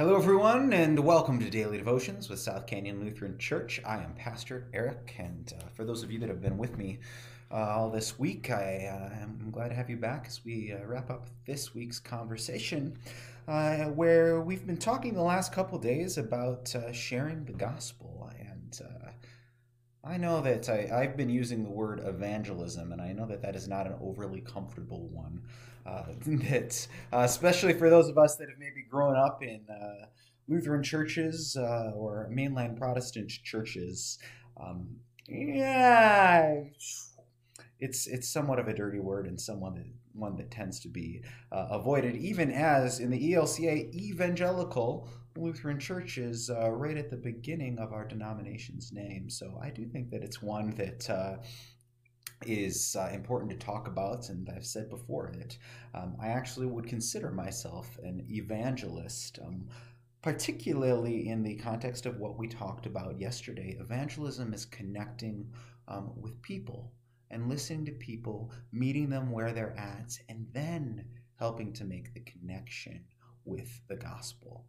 Hello, everyone, and welcome to Daily Devotions with South Canyon Lutheran Church. I am Pastor Eric, and uh, for those of you that have been with me uh, all this week, I uh, am glad to have you back as we uh, wrap up this week's conversation, uh, where we've been talking the last couple days about uh, sharing the gospel. And I know that I, I've been using the word evangelism, and I know that that is not an overly comfortable one. Uh, that, uh, especially for those of us that have maybe grown up in uh, Lutheran churches uh, or mainline Protestant churches, um, yeah, it's it's somewhat of a dirty word and someone that one that tends to be uh, avoided, even as in the ELCA evangelical Lutheran Church is uh, right at the beginning of our denomination's name. So I do think that it's one that uh, is uh, important to talk about. And I've said before that um, I actually would consider myself an evangelist. Um, particularly in the context of what we talked about yesterday, evangelism is connecting um, with people and listening to people, meeting them where they're at, and then helping to make the connection with the gospel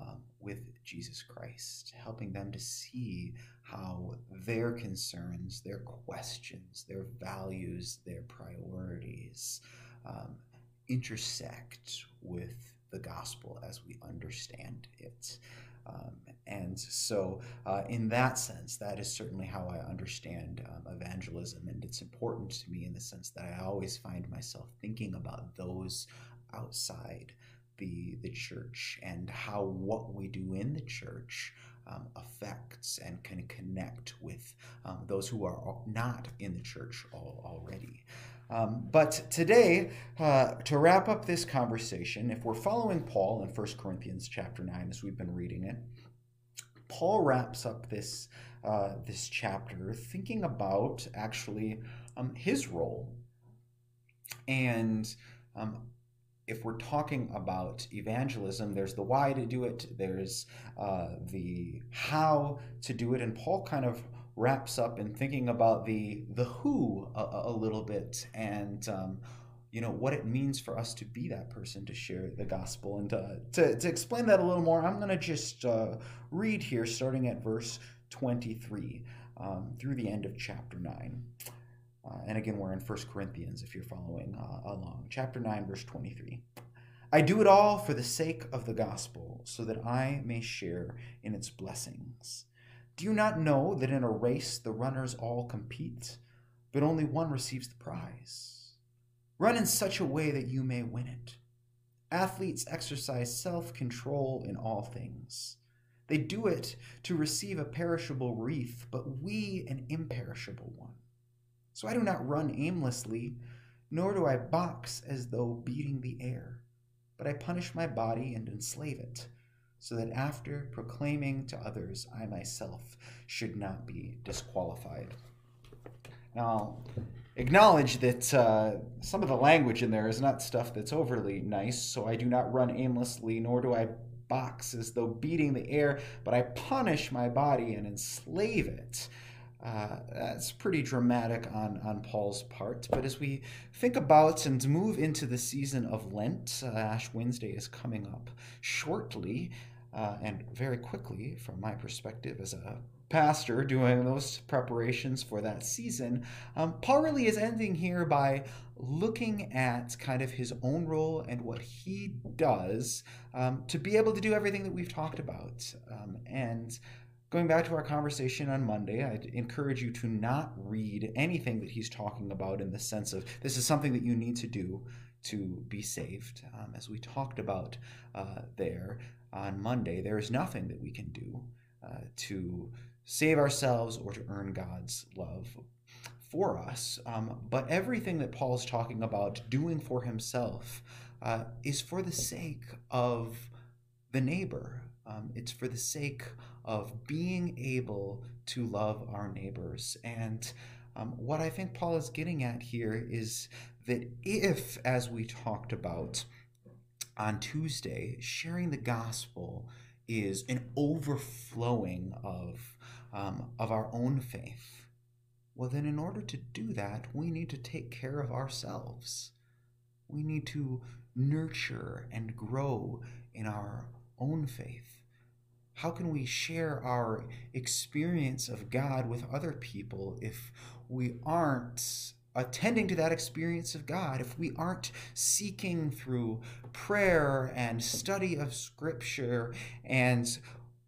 um, with Jesus Christ, helping them to see how their concerns, their questions, their values, their priorities um, intersect with the gospel as we understand it. Um, and so, uh, in that sense, that is certainly how I understand um, evangelism. And it's important to me in the sense that I always find myself thinking about those outside the the church and how what we do in the church um, affects and can connect with um, those who are not in the church already. Um, but today, uh, to wrap up this conversation, if we're following Paul in 1 Corinthians chapter 9 as we've been reading it, Paul wraps up this, uh, this chapter thinking about actually um, his role and um, if we're talking about evangelism, there's the why to do it, there's uh, the how to do it, and Paul kind of wraps up in thinking about the the who a, a little bit and um, you know what it means for us to be that person to share the gospel. And to, to, to explain that a little more i'm going to just uh, read here starting at verse 23 um, through the end of chapter 9 uh, and again, we're in 1 Corinthians if you're following uh, along. Chapter 9, verse 23. I do it all for the sake of the gospel, so that I may share in its blessings. Do you not know that in a race the runners all compete, but only one receives the prize? Run in such a way that you may win it. Athletes exercise self control in all things. They do it to receive a perishable wreath, but we an imperishable one. So I do not run aimlessly, nor do I box as though beating the air, but I punish my body and enslave it, so that after proclaiming to others, I myself should not be disqualified. Now, acknowledge that uh, some of the language in there is not stuff that's overly nice, so I do not run aimlessly, nor do I box as though beating the air, but I punish my body and enslave it uh, that's pretty dramatic on, on Paul's part. But as we think about and move into the season of Lent, uh, Ash Wednesday is coming up shortly uh, and very quickly, from my perspective as a pastor doing those preparations for that season. Um, Paul really is ending here by looking at kind of his own role and what he does um, to be able to do everything that we've talked about. Um, and Going back to our conversation on Monday, I'd encourage you to not read anything that he's talking about in the sense of this is something that you need to do to be saved. Um, as we talked about uh, there on Monday, there is nothing that we can do uh, to save ourselves or to earn God's love for us. Um, but everything that Paul is talking about doing for himself uh, is for the sake of the neighbor. Um, it's for the sake of being able to love our neighbors. And um, what I think Paul is getting at here is that if, as we talked about on Tuesday, sharing the gospel is an overflowing of, um, of our own faith, well, then in order to do that, we need to take care of ourselves. We need to nurture and grow in our own faith? How can we share our experience of God with other people if we aren't attending to that experience of God, if we aren't seeking through prayer and study of Scripture and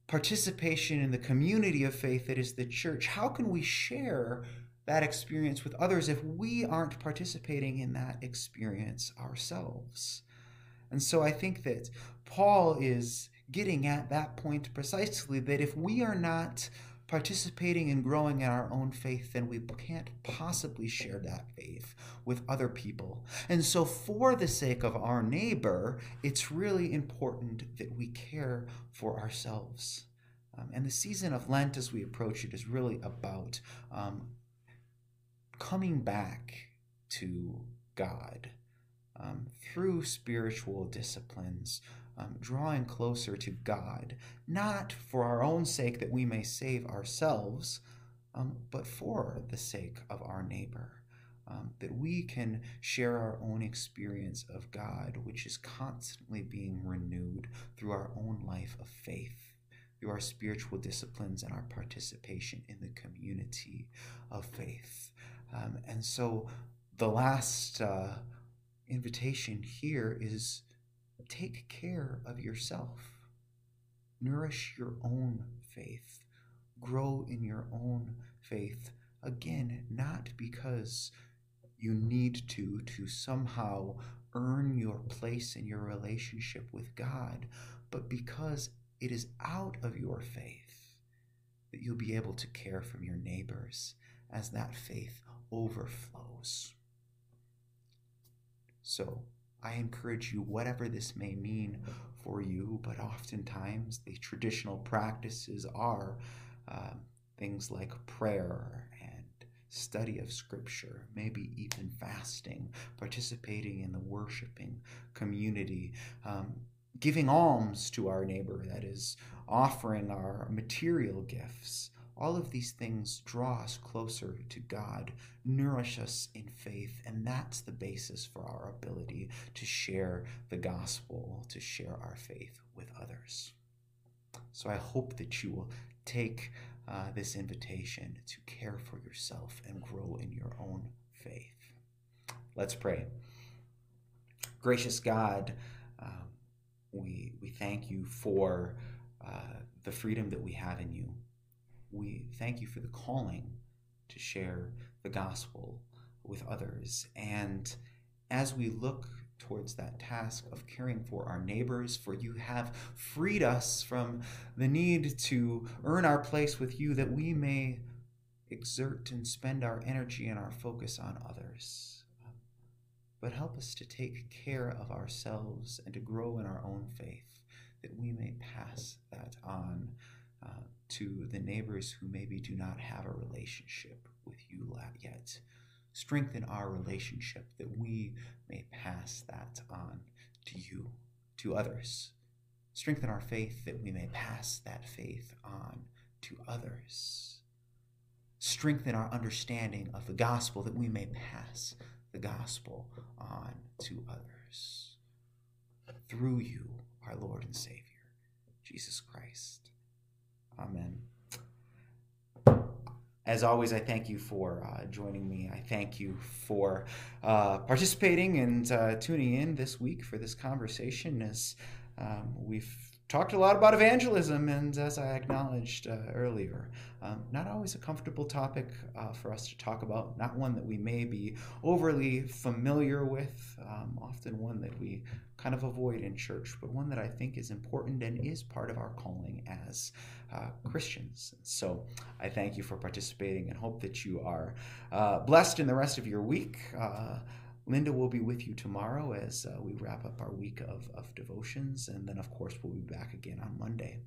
participation in the community of faith that is the church, how can we share that experience with others if we aren't participating in that experience ourselves? And so I think that Paul is getting at that point precisely that if we are not participating and growing in our own faith, then we can't possibly share that faith with other people. And so, for the sake of our neighbor, it's really important that we care for ourselves. Um, and the season of Lent, as we approach it, is really about um, coming back to God um, through spiritual disciplines um, drawing closer to God, not for our own sake that we may save ourselves, um, but for the sake of our neighbor. Um, that we can share our own experience of God, which is constantly being renewed through our own life of faith, through our spiritual disciplines and our participation in the community of faith. Um, and so the last uh, invitation here is take care of yourself. Nourish your own faith. Grow in your own faith. Again, not because you need to to somehow earn your place in your relationship with God, but because it is out of your faith that you'll be able to care for your neighbors as that faith overflows. So, I encourage you, whatever this may mean for you, but oftentimes the traditional practices are uh, things like prayer and study of scripture, maybe even fasting, participating in the worshiping community, um, giving alms to our neighbor, that is, offering our material gifts, all of these things draw us closer to God, nourish us in faith, and that's the basis for our ability to share the gospel, to share our faith with others. So I hope that you will take uh, this invitation to care for yourself and grow in your own faith. Let's pray. Gracious God, uh, we, we thank you for uh, the freedom that we have in you we thank you for the calling to share the gospel with others. And as we look towards that task of caring for our neighbors, for you have freed us from the need to earn our place with you that we may exert and spend our energy and our focus on others. But help us to take care of ourselves and to grow in our own faith, that we may pass that on uh, to the neighbors who maybe do not have a relationship with you yet. Strengthen our relationship that we may pass that on to you, to others. Strengthen our faith that we may pass that faith on to others. Strengthen our understanding of the gospel that we may pass the gospel on to others. Through you, our Lord and Savior, Jesus Christ. Amen. As always, I thank you for uh, joining me. I thank you for uh, participating and uh, tuning in this week for this conversation as um, we've talked a lot about evangelism, and as I acknowledged uh, earlier, um, not always a comfortable topic uh, for us to talk about, not one that we may be overly familiar with, um, often one that we kind of avoid in church, but one that I think is important and is part of our calling as uh, Christians. So I thank you for participating and hope that you are uh, blessed in the rest of your week. Linda will be with you tomorrow as uh, we wrap up our week of, of devotions. And then, of course, we'll be back again on Monday.